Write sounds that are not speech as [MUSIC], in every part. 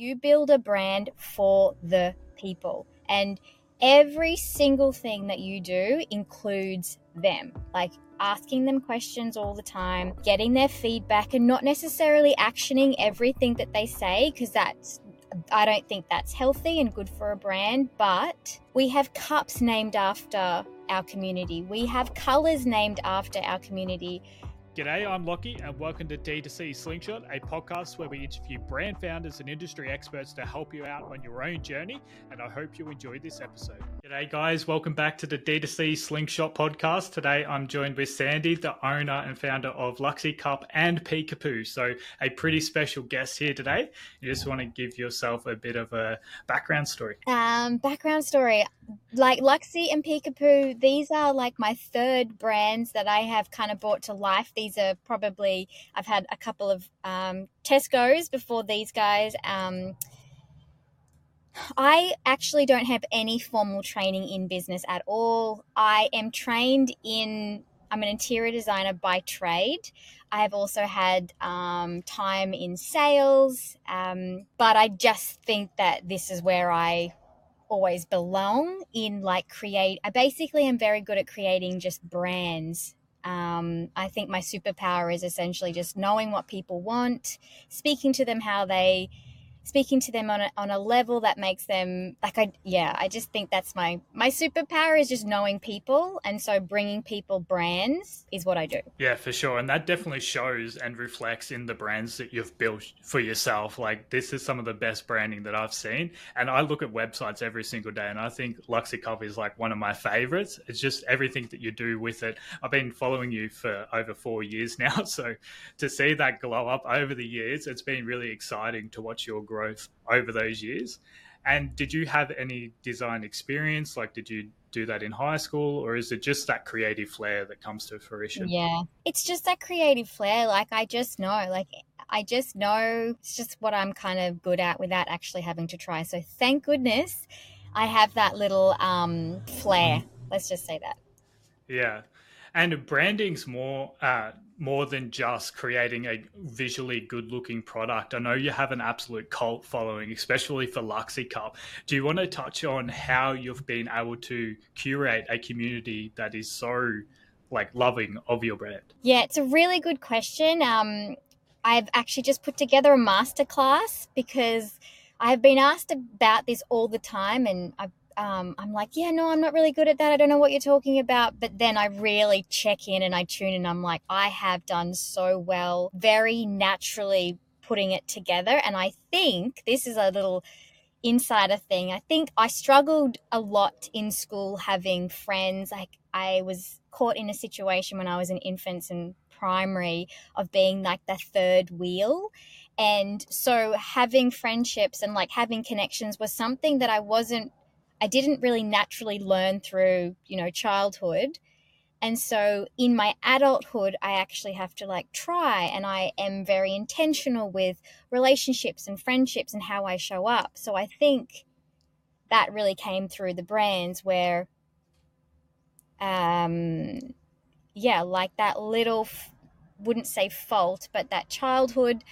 you build a brand for the people. And every single thing that you do includes them. Like asking them questions all the time, getting their feedback, and not necessarily actioning everything that they say, because that's I don't think that's healthy and good for a brand, but we have cups named after our community. We have colors named after our community. G'day, I'm Lachie, and welcome to D2C Slingshot, a podcast where we interview brand founders and industry experts to help you out on your own journey. And I hope you enjoyed this episode. G'day, guys. Welcome back to the D2C Slingshot podcast. Today, I'm joined with Sandy, the owner and founder of Luxy Cup and Peekapoo. So, a pretty special guest here today. You just want to give yourself a bit of a background story. Um, background story like Luxy and Peekapoo, these are like my third brands that I have kind of brought to life. These are probably, I've had a couple of um, Tesco's before these guys. Um, I actually don't have any formal training in business at all. I am trained in, I'm an interior designer by trade. I have also had um, time in sales, um, but I just think that this is where I always belong in like create i basically am very good at creating just brands um, i think my superpower is essentially just knowing what people want speaking to them how they speaking to them on a, on a level that makes them like I yeah I just think that's my my superpower is just knowing people and so bringing people brands is what I do. Yeah, for sure, and that definitely shows and reflects in the brands that you've built for yourself. Like this is some of the best branding that I've seen, and I look at websites every single day, and I think Luxy Cup is like one of my favorites. It's just everything that you do with it. I've been following you for over four years [LAUGHS] now, so to see that glow up over the years, it's been really exciting to watch your growth over those years. And did you have any design experience? Like, did you do that in high school, or is it just that creative flair that comes to fruition? Yeah, it's just that creative flair. Like, I just know, like, I just know it's just what I'm kind of good at without actually having to try. So, thank goodness I have that little um, flair. Let's just say that. Yeah. And branding's more uh, more than just creating a visually good looking product. I know you have an absolute cult following, especially for Luxy Cup. Do you want to touch on how you've been able to curate a community that is so like loving of your brand? Yeah, it's a really good question. Um, I've actually just put together a masterclass because I've been asked about this all the time and I've um, I'm like, yeah, no, I'm not really good at that. I don't know what you're talking about. But then I really check in and I tune in. I'm like, I have done so well, very naturally putting it together. And I think this is a little insider thing. I think I struggled a lot in school having friends. Like I was caught in a situation when I was in infants and primary of being like the third wheel. And so having friendships and like having connections was something that I wasn't I didn't really naturally learn through, you know, childhood. And so in my adulthood, I actually have to like try and I am very intentional with relationships and friendships and how I show up. So I think that really came through the brands where, um, yeah, like that little, wouldn't say fault, but that childhood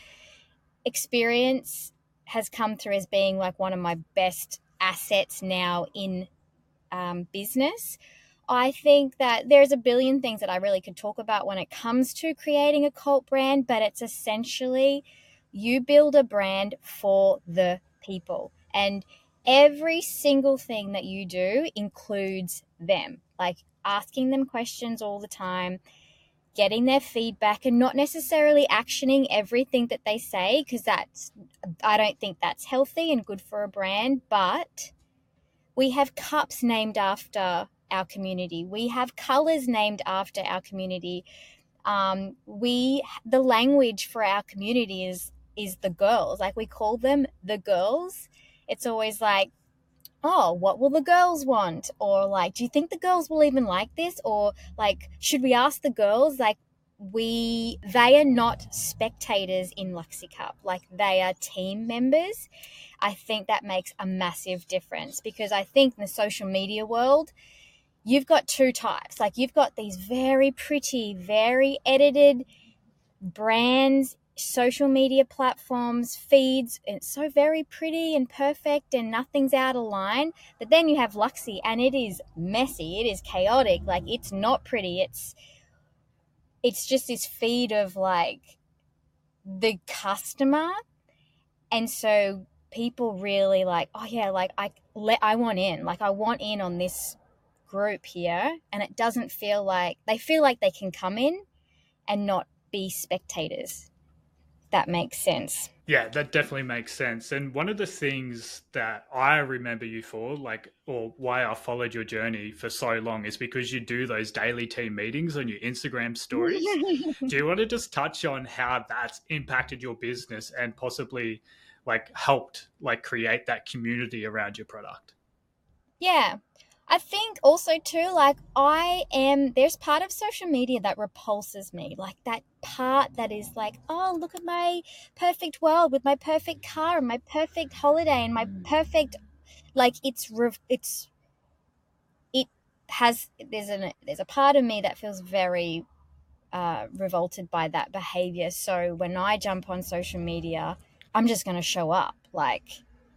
experience has come through as being like one of my best assets now in um, business. I think that there's a billion things that I really could talk about when it comes to creating a cult brand, but it's essentially you build a brand for the people. And every single thing that you do includes them, like asking them questions all the time, getting their feedback, and not necessarily actioning everything that they say, because that's, I don't think that's healthy and good for a brand. But we have cups named after our community. We have colors named after our community. Um, we the language for our community is is the girls. Like we call them the girls. It's always like, oh, what will the girls want? Or like, do you think the girls will even like this? Or like, should we ask the girls? Like, we they are not spectators in Luxy Cup. Like they are team members. I think that makes a massive difference because I think in the social media world, you've got two types. Like you've got these very pretty, very edited brands social media platforms, feeds. It's so very pretty and perfect and nothing's out of line. But then you have Luxy and it is messy. It is chaotic. Like it's not pretty. It's it's just this feed of like the customer. And so people really like, oh yeah, like I let I want in. Like I want in on this group here and it doesn't feel like they feel like they can come in and not be spectators. That makes sense. Yeah, that definitely makes sense. And one of the things that I remember you for, like, or why I followed your journey for so long, is because you do those daily team meetings on your Instagram stories. [LAUGHS] do you want to just touch on how that's impacted your business and possibly like helped like create that community around your product? Yeah. I think also too, like I am there's part of social media that repulses me. Like that part that is like, oh look at my perfect world with my perfect car and my perfect holiday and my mm. perfect like it's it's it has there's an there's a part of me that feels very uh, revolted by that behavior. So when I jump on social media, I'm just going to show up. Like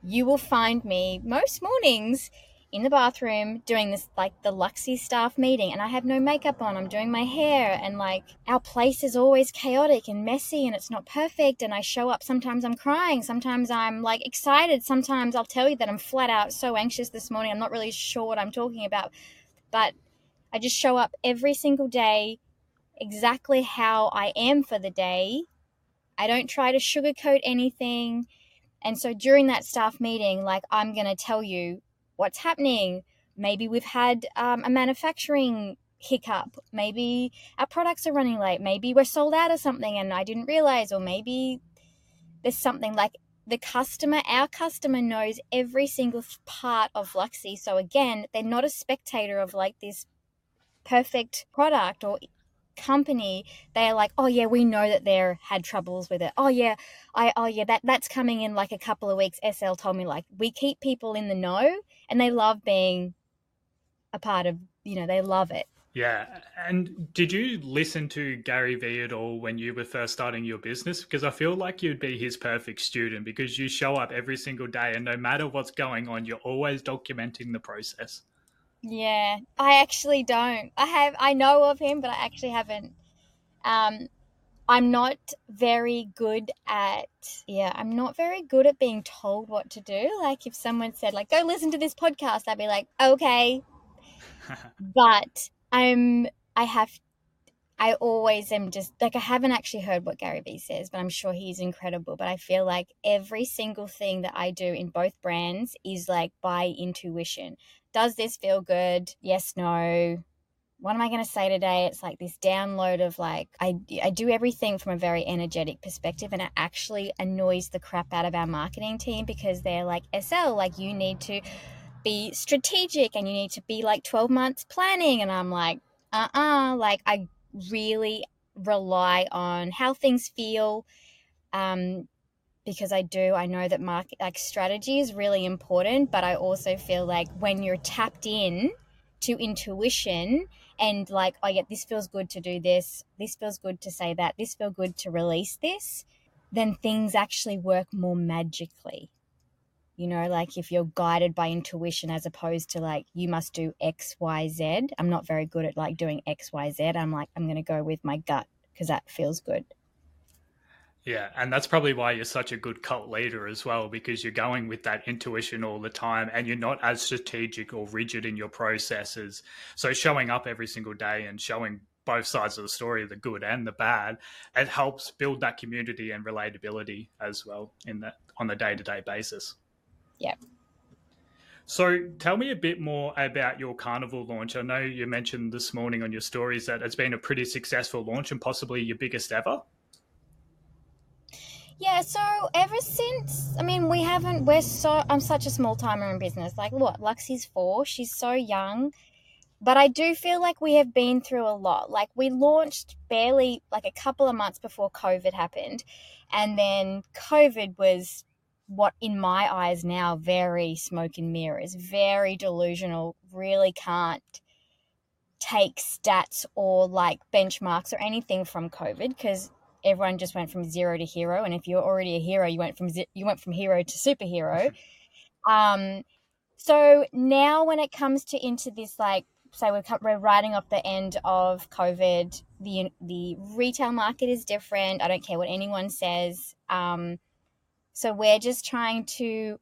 you will find me most mornings in the bathroom doing this like the Luxy staff meeting and I have no makeup on. I'm doing my hair and like our place is always chaotic and messy and it's not perfect and I show up sometimes I'm crying, sometimes I'm like excited, sometimes I'll tell you that I'm flat out so anxious this morning. I'm not really sure what I'm talking about. But I just show up every single day exactly how I am for the day. I don't try to sugarcoat anything. And so during that staff meeting, like I'm going to tell you what's happening. Maybe we've had um, a manufacturing hiccup. Maybe our products are running late. Maybe we're sold out of something and I didn't realize, or maybe there's something like the customer, our customer knows every single part of Luxy. So again, they're not a spectator of like this perfect product or company they're like oh yeah we know that they're had troubles with it. Oh yeah i oh yeah that that's coming in like a couple of weeks. Sl told me like we keep people in the know and they love being a part of you know they love it. Yeah and did you listen to gary vee at all when you were first starting your business? Because i feel like you'd be his perfect student because you show up every single day and no matter what's going on you're always documenting the process yeah, I actually don't. I have I know of him, but I actually haven't. Um, I'm not very good at yeah, I'm not very good at being told what to do. Like if someone said like go listen to this podcast, I'd be like, "Okay." [LAUGHS] but I'm I have I always am just like I haven't actually heard what Gary Vee says, but I'm sure he's incredible. But I feel like every single thing that I do in both brands is like by intuition does this feel good? Yes, no. What am I going to say today? It's like this download of like, I, I do everything from a very energetic perspective, and it actually annoys the crap out of our marketing team because they're like, SL, like, you need to be strategic and you need to be like 12 months planning. And I'm like, uh uh-uh. uh like, I really rely on how things feel. Um, because I do. I know that market like strategy is really important, but I also feel like when you're tapped in to intuition and like, oh yeah, this feels good to do this, this feels good to say that, this feels good to release this, then things actually work more magically. You know, like if you're guided by intuition as opposed to like you must do X, Y, Z. I'm not very good at like doing X, Y, Z. I'm like, I'm gonna go with my gut because that feels good. Yeah, and that's probably why you're such a good cult leader as well, because you're going with that intuition all the time and you're not as strategic or rigid in your processes. So showing up every single day and showing both sides of the story, the good and the bad, it helps build that community and relatability as well in that on a day to day basis. Yeah. So tell me a bit more about your carnival launch. I know you mentioned this morning on your stories that it's been a pretty successful launch and possibly your biggest ever. Yeah, so ever since, I mean, we haven't, we're so, I'm such a small timer in business. Like, what, Luxy's four, she's so young. But I do feel like we have been through a lot. Like, we launched barely, like, a couple of months before COVID happened. And then COVID was what, in my eyes now, very smoke and mirrors, very delusional, really can't take stats or like benchmarks or anything from COVID because everyone just went from zero to hero, and if you're already a hero, you went from you went from hero to superhero. [LAUGHS] um, so now when it comes to into this like say we're, we're riding off the end of COVID, the the retail market is different. I don't care what anyone says. Um, so we're just trying to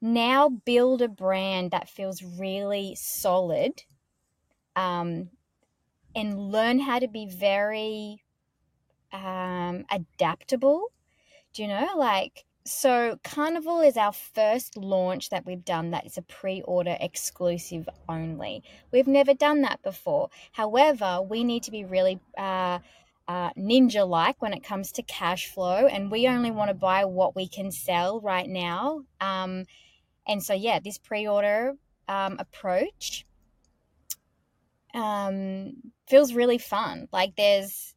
now build a brand that feels really solid um, and learn how to be very um, adaptable. Do you know? Like, so Carnival is our first launch that we've done that is a pre-order exclusive only. We've never done that before. However, we need to be really uh, uh, ninja like when it comes to cash flow, and we only want to buy what we can sell right now. Um, and so, yeah, this pre-order um, approach um, feels really fun. Like there's,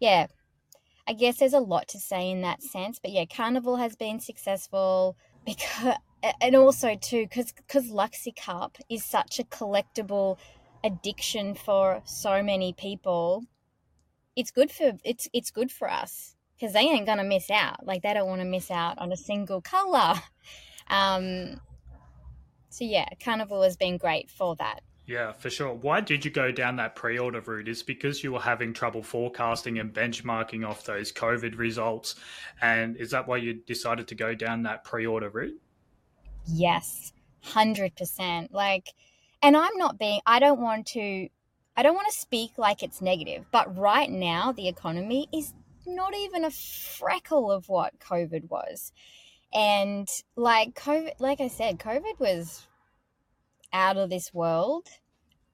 yeah, I guess there's a lot to say in that sense. But yeah, Carnival has been successful [LAUGHS] because, and also too, because because Luxy Cup is such a collectible addiction for so many people. It's good for it's it's good for us because they ain't gonna miss out. Like they don't want to miss out on a single color. [LAUGHS] Um, so yeah, Carnival has been great for that. Yeah, for sure. Why did you go down that pre order route? Is because you were having trouble forecasting and benchmarking off those COVID results? And is that why you decided to go down that pre order route? Yes, 100%. Like, and I'm not being, I don't want to, I don't want to speak like it's negative, but right now the economy is not even a freckle of what COVID was. And like COVID, like I said, COVID was out of this world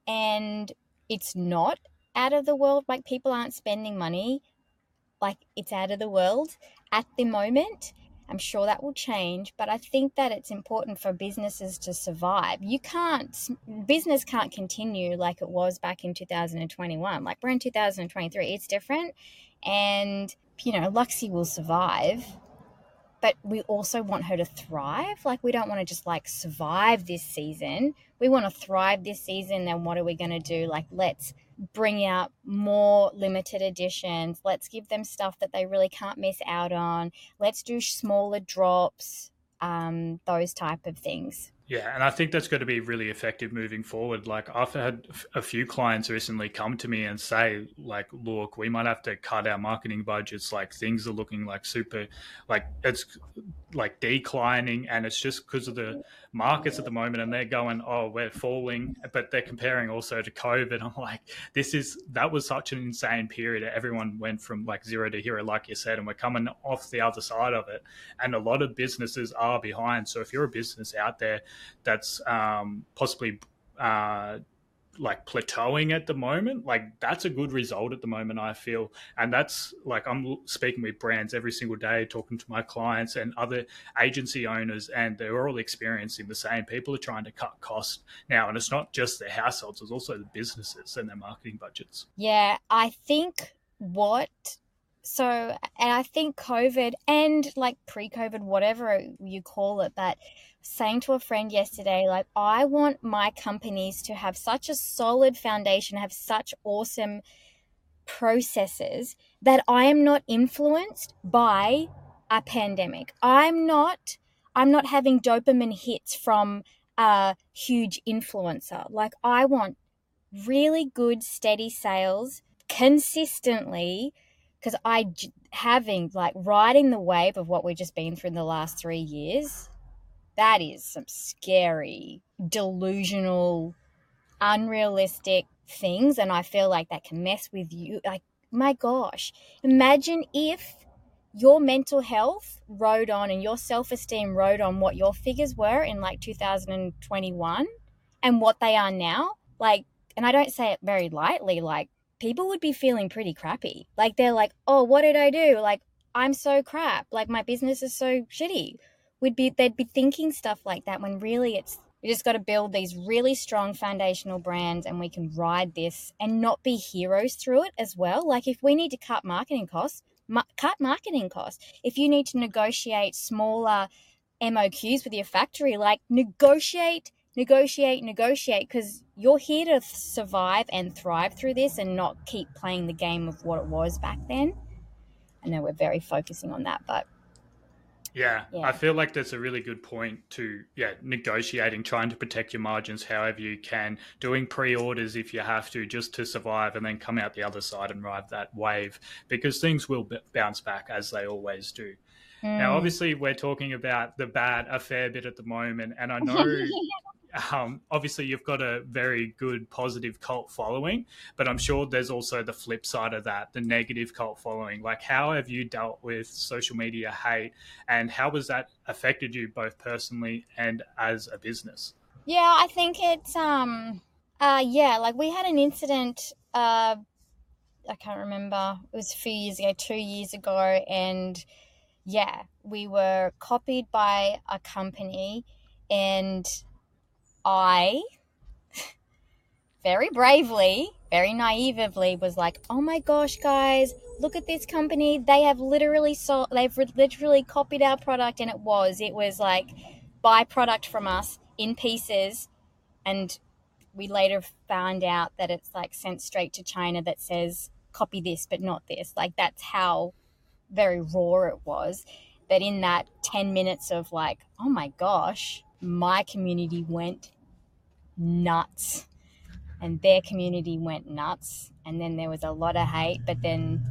and it's not out of the world. Like people aren't spending money like it's out of the world at the moment. I'm sure that will change but i think that it's important for businesses to survive. You can't business can't continue like it was back in 2021 like we're in 2023 it's different and you know luxy will survive but we also want her to thrive. Like, we don't want to just like survive this season. We want to thrive this season. Then, what are we going to do? Like, let's bring out more limited editions. Let's give them stuff that they really can't miss out on. Let's do smaller drops, um, those type of things. Yeah, and I think that's going to be really effective moving forward. Like I've had a few clients recently come to me and say, like, look, we might have to cut our marketing budgets. Like things are looking like super, like it's like declining, and it's just because of the markets at the moment. And they're going, oh, we're falling, but they're comparing also to COVID. [LAUGHS] I'm like, this is that was such an insane period. Everyone went from like zero to hero, like you said, and we're coming off the other side of it. And a lot of businesses are behind. So if you're a business out there that's um, possibly uh, like plateauing at the moment like that's a good result at the moment i feel. And that's like i'm speaking with brands every single day talking to my clients and other agency owners and they're all experiencing the same. People are trying to cut costs now and it's not just the households it's also the businesses and their marketing budgets. Yeah i think what so and i think covid and like pre-covid whatever you call it but saying to a friend yesterday, like, I want my companies to have such a solid foundation, have such awesome processes that I am not influenced by a pandemic. I'm not I'm not having dopamine hits from a huge influencer. Like I want really good steady sales consistently because I having like riding the wave of what we've just been through in the last 3 years that is some scary, delusional, unrealistic things. And I feel like that can mess with you. Like, my gosh, imagine if your mental health rode on and your self esteem rode on what your figures were in like 2021 and what they are now. Like, and I don't say it very lightly, like, people would be feeling pretty crappy. Like, they're like, oh, what did I do? Like, I'm so crap. Like, my business is so shitty would be they'd be thinking stuff like that when really it's we just got to build these really strong foundational brands and we can ride this and not be heroes through it as well like if we need to cut marketing costs ma- cut marketing costs if you need to negotiate smaller moqs with your factory like negotiate negotiate negotiate because you're here to survive and thrive through this and not keep playing the game of what it was back then. I know we're very focusing on that, but yeah, yeah, I feel like that's a really good point to yeah, negotiating, trying to protect your margins however you can, doing pre-orders if you have to just to survive and then come out the other side and ride that wave because things will b- bounce back as they always do. Mm. Now, obviously, we're talking about the bad a fair bit at the moment, and I know [LAUGHS] um, obviously you've got a very good positive cult following, but I'm sure there's also the flip side of that, the negative cult following. Like, how have you dealt with social media hate, and how has that affected you both personally and as a business? Yeah, I think it's um, uh, yeah, like we had an incident. Uh, I can't remember. It was a few years ago, two years ago, and yeah, we were copied by a company and I very bravely, very naively was like, "Oh my gosh, guys, look at this company. They have literally sold they've literally copied our product and it was it was like buy product from us in pieces and we later found out that it's like sent straight to China that says copy this but not this. Like that's how very raw it was. But in that 10 minutes of like, oh my gosh, my community went nuts. And their community went nuts. And then there was a lot of hate but then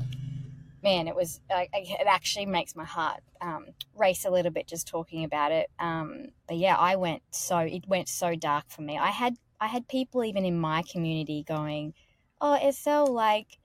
man it was it actually makes my heart um, race a little bit just talking about it. Um, but yeah i went so it went so dark for me. I had i had people even in my community going oh Estelle, like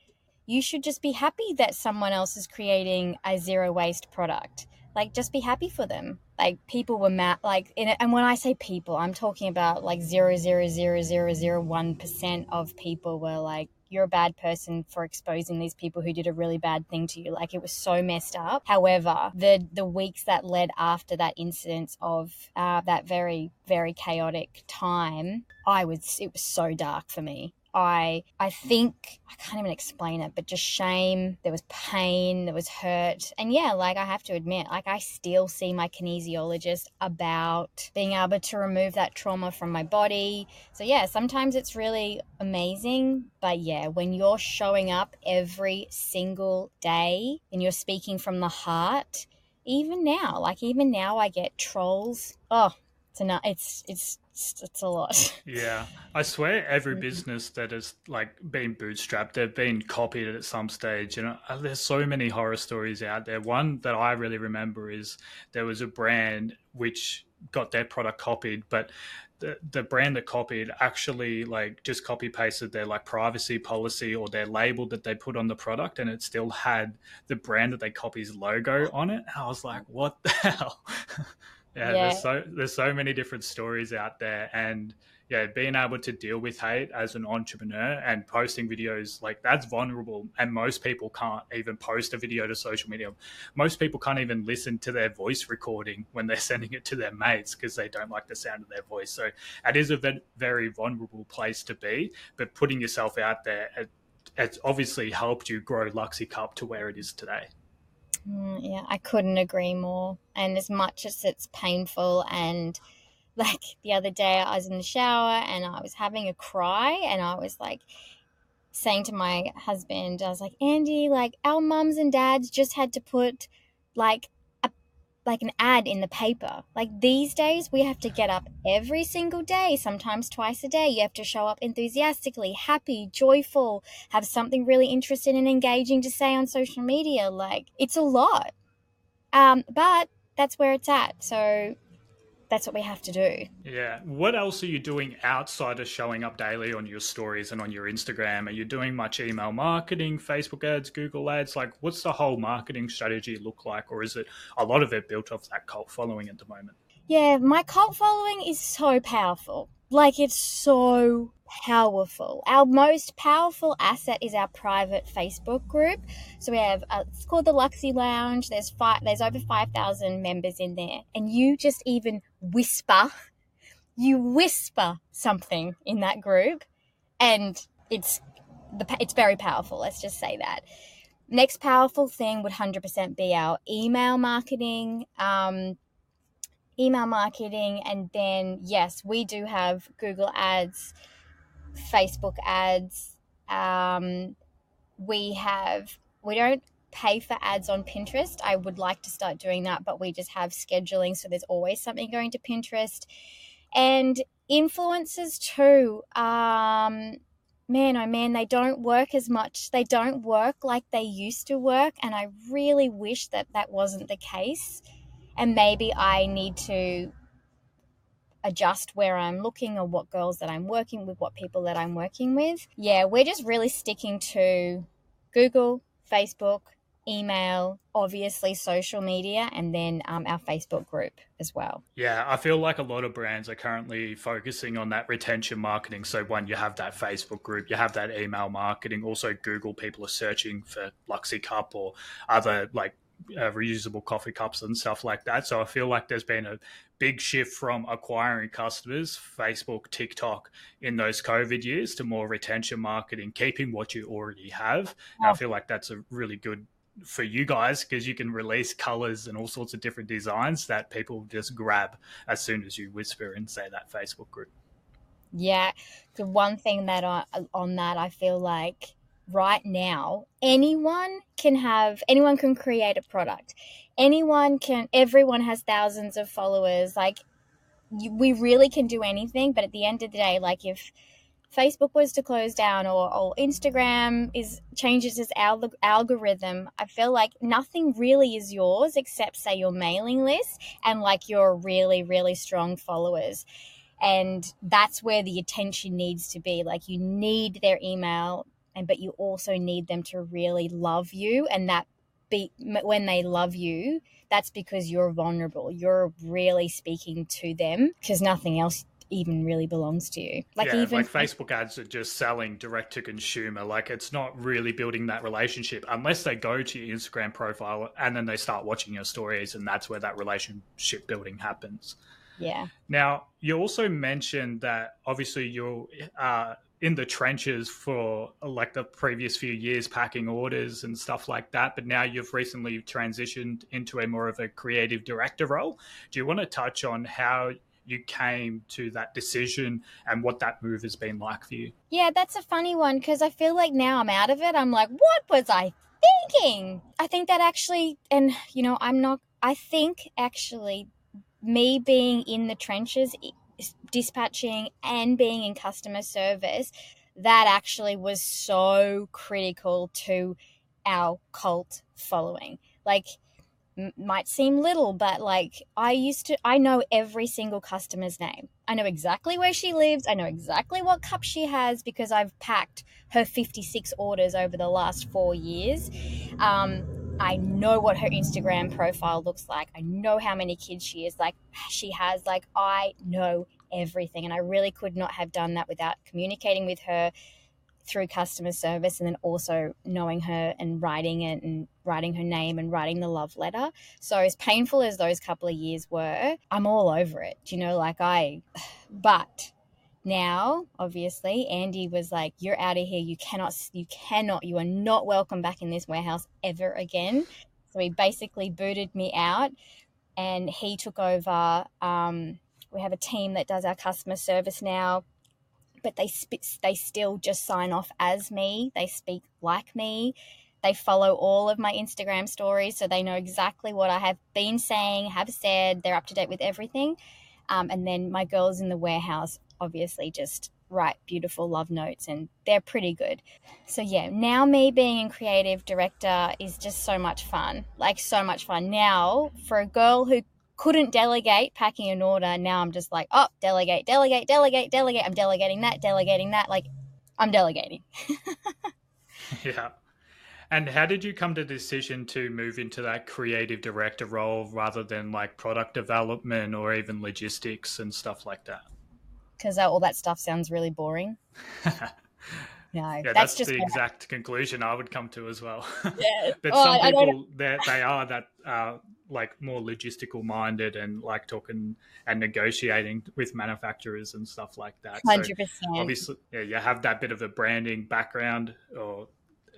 you should just be happy that someone else is creating a zero waste product like just be happy for them. Like people were mad like in, and when i say people i'm talking about like zero zero zero zero zero one percent of people were like you're a bad person for exposing these people who did a really bad thing to you. Like it was so messed up. However the the weeks that led after that incident of uh, that very very chaotic time i was it was so dark for me I I think I can't even explain it, but just shame. There was pain, there was hurt. And yeah, like I have to admit, like I still see my kinesiologist about being able to remove that trauma from my body. So yeah, sometimes it's really amazing, but yeah, when you're showing up every single day and you're speaking from the heart, even now, like even now I get trolls. Oh, it's enough. It's it's it's, it's a lot. Yeah, I swear every mm-hmm. business that has like been bootstrapped, they've been copied at some stage. You know, uh, there's so many horror stories out there. One that I really remember is there was a brand which got their product copied, but the, the brand that copied actually like just copy pasted their like privacy policy or their label that they put on the product and it still had the brand that they copy's logo on it. And I was like, what the hell? [LAUGHS] yeah, yeah, there's so there's so many different stories out there, and yeah, being able to deal with hate as an entrepreneur and posting videos like that's vulnerable, and most people can't even post a video to social media. Most people can't even listen to their voice recording when they're [LAUGHS] sending it to their mates because they don't like the sound of their voice. So it is a very vulnerable place to be, but putting yourself out there. It, it's obviously helped you grow Luxy Cup to where it is today. Mm, yeah, I couldn't agree more. And as much as it's painful and [LAUGHS] like the other day I was in the shower and I was having a cry and I was like saying to my husband, I was like, Andy, like our mums and dads just had to put like like an ad in the paper. Like these days, we have to get up every single day, sometimes twice a day. You have to show up enthusiastically, happy, joyful, have something really interesting and engaging to say on social media. Like it's a lot. Um, but that's where it's at. So that's what we have to do. Yeah. What else are you doing outside of showing up daily on your stories and on your Instagram? Are you doing much email marketing, Facebook ads, Google ads? Like, what's the whole marketing strategy look like? Or is it a lot of it built off that cult following at the moment? Yeah, my cult following is so powerful. Like, it's so powerful. Our most powerful asset is our private Facebook group. So we have uh, it's called the Luxy Lounge. There's five. There's over five thousand members in there, and you just even whisper, you whisper something in that group, and it's the it's very powerful. Let's just say that. Next powerful thing would 100% be our email marketing. Um, email marketing, and then yes, we do have Google Ads Facebook ads. Um, we have we don't pay for ads on Pinterest. I would like to start doing that, but we just have scheduling, so there's always something going to Pinterest. And influencers too. Um, man, oh man, they don't work as much. They don't work like they used to work, and I really wish that that wasn't the case. And maybe I need to adjust where I'm looking or what girls that I'm working with, what people that I'm working with. Yeah, we're just really sticking to Google, Facebook, email, obviously social media, and then um, our Facebook group as well. Yeah, I feel like a lot of brands are currently focusing on that retention marketing. So, one, you have that Facebook group, you have that email marketing. Also, Google people are searching for Luxy Cup or other like uh, reusable coffee cups and stuff like that. So I feel like there's been a big shift from acquiring customers, Facebook, TikTok in those COVID years to more retention marketing, keeping what you already have. I feel like that's a really good for you guys because you can release colors and all sorts of different designs that people just grab as soon as you whisper and say that Facebook group. Yeah, the one thing that I, on that I feel like right now anyone can have anyone can create a product. Anyone can everyone has thousands of followers. Like you, we really can do anything but at the end of the day like if facebook was to close down or, or instagram is changes its al- algorithm i feel like nothing really is yours except say your mailing list and like your really really strong followers. And that's where the attention needs to be. Like you need their email and but you also need them to really love you and that be when they love you that's because you're vulnerable. You're really speaking to them because nothing else even really belongs to you. Like yeah, even like facebook ads are just selling direct to consumer. Like it's not really building that relationship unless they go to your instagram profile and then they start watching your stories and that's where that relationship building happens. Yeah. Now you also mentioned that obviously you're uh, in the trenches for like the previous few years packing orders and stuff like that but now you've recently transitioned into a more of a creative director role. Do you want to touch on how you came to that decision and what that move has been like for you? Yeah that's a funny one because i feel like now i'm out of it. I'm like what was i thinking? I think that actually and you know i'm not i think actually me being in the trenches dispatching and being in customer service, that actually was so critical to our cult following. Like, might seem little, but like, I used to, I know every single customer's name. I know exactly where she lives. I know exactly what cup she has because I've packed her 56 orders over the last four years. Um, I know what her Instagram profile looks like. I know how many kids she is like she has like I know everything. And I really could not have done that without communicating with her through customer service and then also knowing her and writing it and writing her name and writing the love letter. So as painful as those couple of years were, I'm all over it. You know, like I [SIGHS] but now obviously Andy was like you're out of here you cannot you cannot you are not welcome back in this warehouse ever again. So he basically booted me out and he took over um, we have a team that does our customer service now, but they sp- they still just sign off as me. They speak like me. They follow all of my Instagram stories, so they know exactly what I have been saying, have said. They're up to date with everything. Um, and then my girls in the warehouse obviously just write beautiful love notes and they're pretty good. So yeah, now me being a creative director is just so much fun. Like so much fun. Now for a girl who couldn't delegate packing an order. Now I'm just like, oh, delegate, delegate, delegate, delegate. I'm delegating that, delegating that. Like, I'm delegating. [LAUGHS] [LAUGHS] yeah. And how did you come to the decision to move into that creative director role rather than like product development or even logistics and stuff like that? Because all that stuff sounds really boring. [LAUGHS] No, yeah, that's, that's just the exact conclusion I would come to as well. Yeah. [LAUGHS] but oh, some people they they are that uh, like more logistical minded and like talking and negotiating with manufacturers and stuff like that. Hundred so percent. Obviously, yeah, you have that bit of a branding background or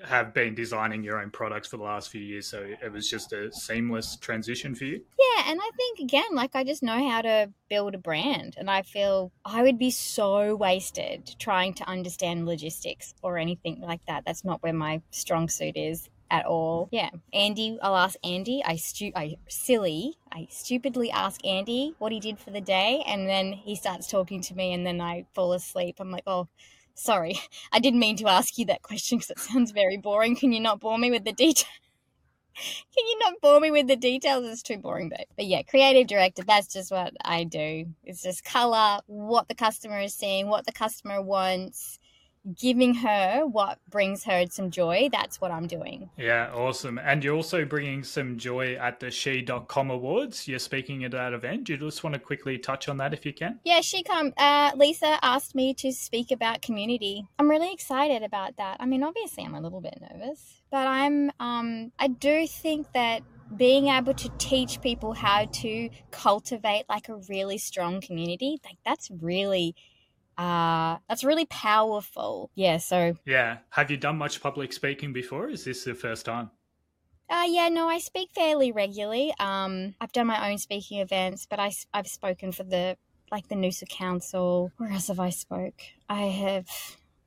have been designing your own products for the last few years, so it was just a seamless transition for you. Yeah, and I think again, like I just know how to build a brand, and I feel I would be so wasted trying to understand logistics or anything like that. That's not where my strong suit is at all. Yeah, Andy, I'll ask Andy. I stu- I silly, I stupidly ask Andy what he did for the day, and then he starts talking to me, and then I fall asleep. I'm like, oh Sorry, I didn't mean to ask you that question because it sounds very boring. Can you not bore me with the details? [LAUGHS] Can you not bore me with the details? It's too boring, babe. But yeah, creative director, that's just what I do. It's just color, what the customer is seeing, what the customer wants, giving her what brings her some joy. That's what I'm doing. Yeah, awesome. And you're also bringing some joy at the she.com awards. You're speaking at that event. Do you just want to quickly touch on that if you can? Yeah, she come. Uh, Lisa asked me to speak about community. I'm really excited about that. I mean, obviously, I'm a little bit nervous, but I'm. Um, I do think that being able to teach people how to cultivate like a really strong community, like that's really uh that's really powerful. Yeah so yeah. Have you done much public speaking before? Is this the first time? Uh yeah no i speak fairly regularly. Um i've done my own speaking events but i i've spoken for the like the noosa council. Where else have i spoke? I have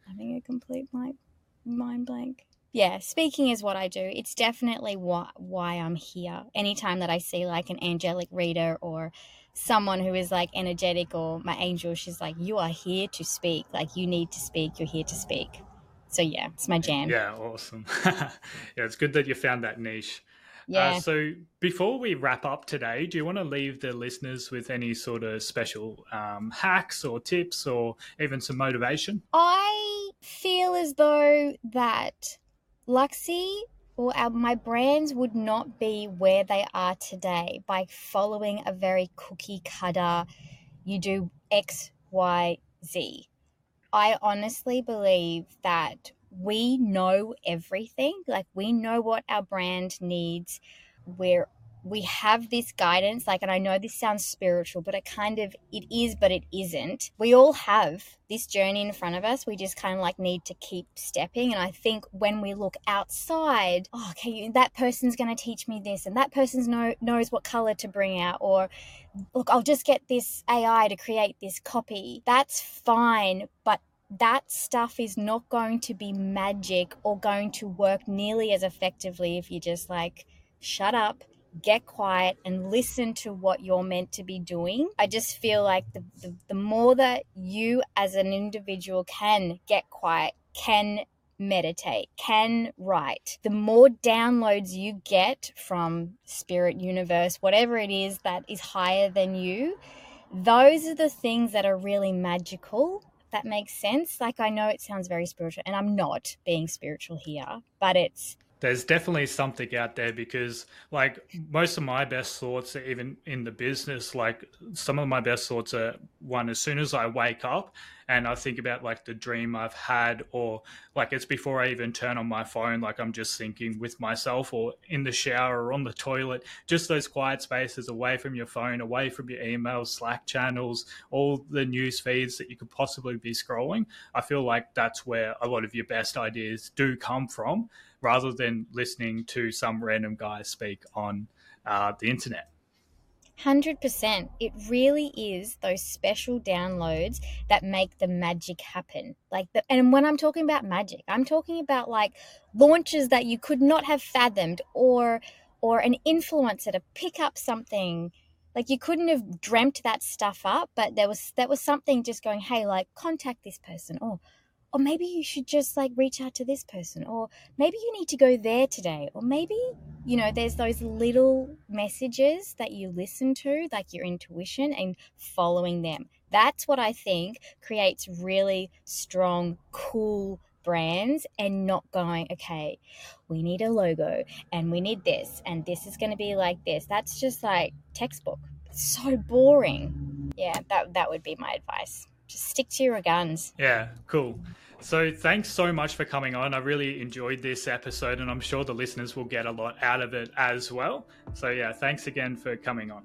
having a complete blank mind blank. Yeah, speaking is what I do. It's definitely why why I'm here. Anytime that I see like an angelic reader or someone who is like energetic or my angel, she's like, You are here to speak. Like, you need to speak. You're here to speak. So, yeah, it's my jam. Yeah, awesome. [LAUGHS] yeah, it's good that you found that niche. Uh, yeah. Uh, so, before we wrap up today, do you want to leave the listeners with any sort of special um, hacks or tips or even some motivation? I feel as though that Luxy or our, my brands would not be where they are today by following a very cookie cutter, you do X, Y, Z. I honestly believe that we know everything. Like, we know what our brand needs. We're we have this guidance like and i know this sounds spiritual but it kind of it is but it isn't. We all have this journey in front of us. We just kind of like need to keep stepping. And i think when we look outside oh, okay that person's going to teach me this and that person's know knows what color to bring out or look i'll just get this ai to create this copy. That's fine but that stuff is not going to be magic or going to work nearly as effectively if you just like shut up get quiet and listen to what you're meant to be doing. I just feel like the, the, the more that you as an individual can get quiet, can meditate, can write, the more downloads you get from spirit universe, whatever it is that is higher than you, those are the things that are really magical. That makes sense. Like, I know it sounds very spiritual, and I'm not being spiritual here, but it's there's definitely something out there because like most of my best thoughts are even in the business. Like some of my best thoughts are one as soon as i wake up and i think about like the dream i've had or like it's before i even turn on my phone like i'm just thinking with myself or in the shower or on the toilet. Just those quiet spaces away from your phone away from your emails slack channels all the news feeds that you could possibly be scrolling. I feel like that's where a lot of your best ideas do come from rather than listening to some random guy speak on uh, the internet. 100%. It really is those special downloads that make the magic happen. Like the, and when I'm talking about magic, I'm talking about like launches that you could not have fathomed or or an influencer to pick up something like you couldn't have dreamt that stuff up, but there was that was something just going, "Hey, like contact this person." Or or maybe you should just like reach out to this person or maybe you need to go there today or maybe you know there's those little messages that you listen to like your intuition and following them. That's what i think creates really strong cool brands and not going okay we need a logo and we need this and this is going to be like this. That's just like textbook. It's so boring. Yeah that that would be my advice just stick to your guns yeah cool so, thanks so much for coming on. I really enjoyed this episode, and I'm sure the listeners will get a lot out of it as well. So, yeah, thanks again for coming on.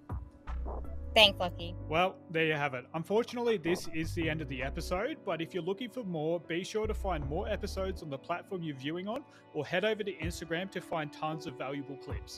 Thanks, Lachie. Well, there you have it. Unfortunately, this is the end of the episode, but if you're looking for more, be sure to find more episodes on the platform you're viewing on or head over to Instagram to find tons of valuable clips.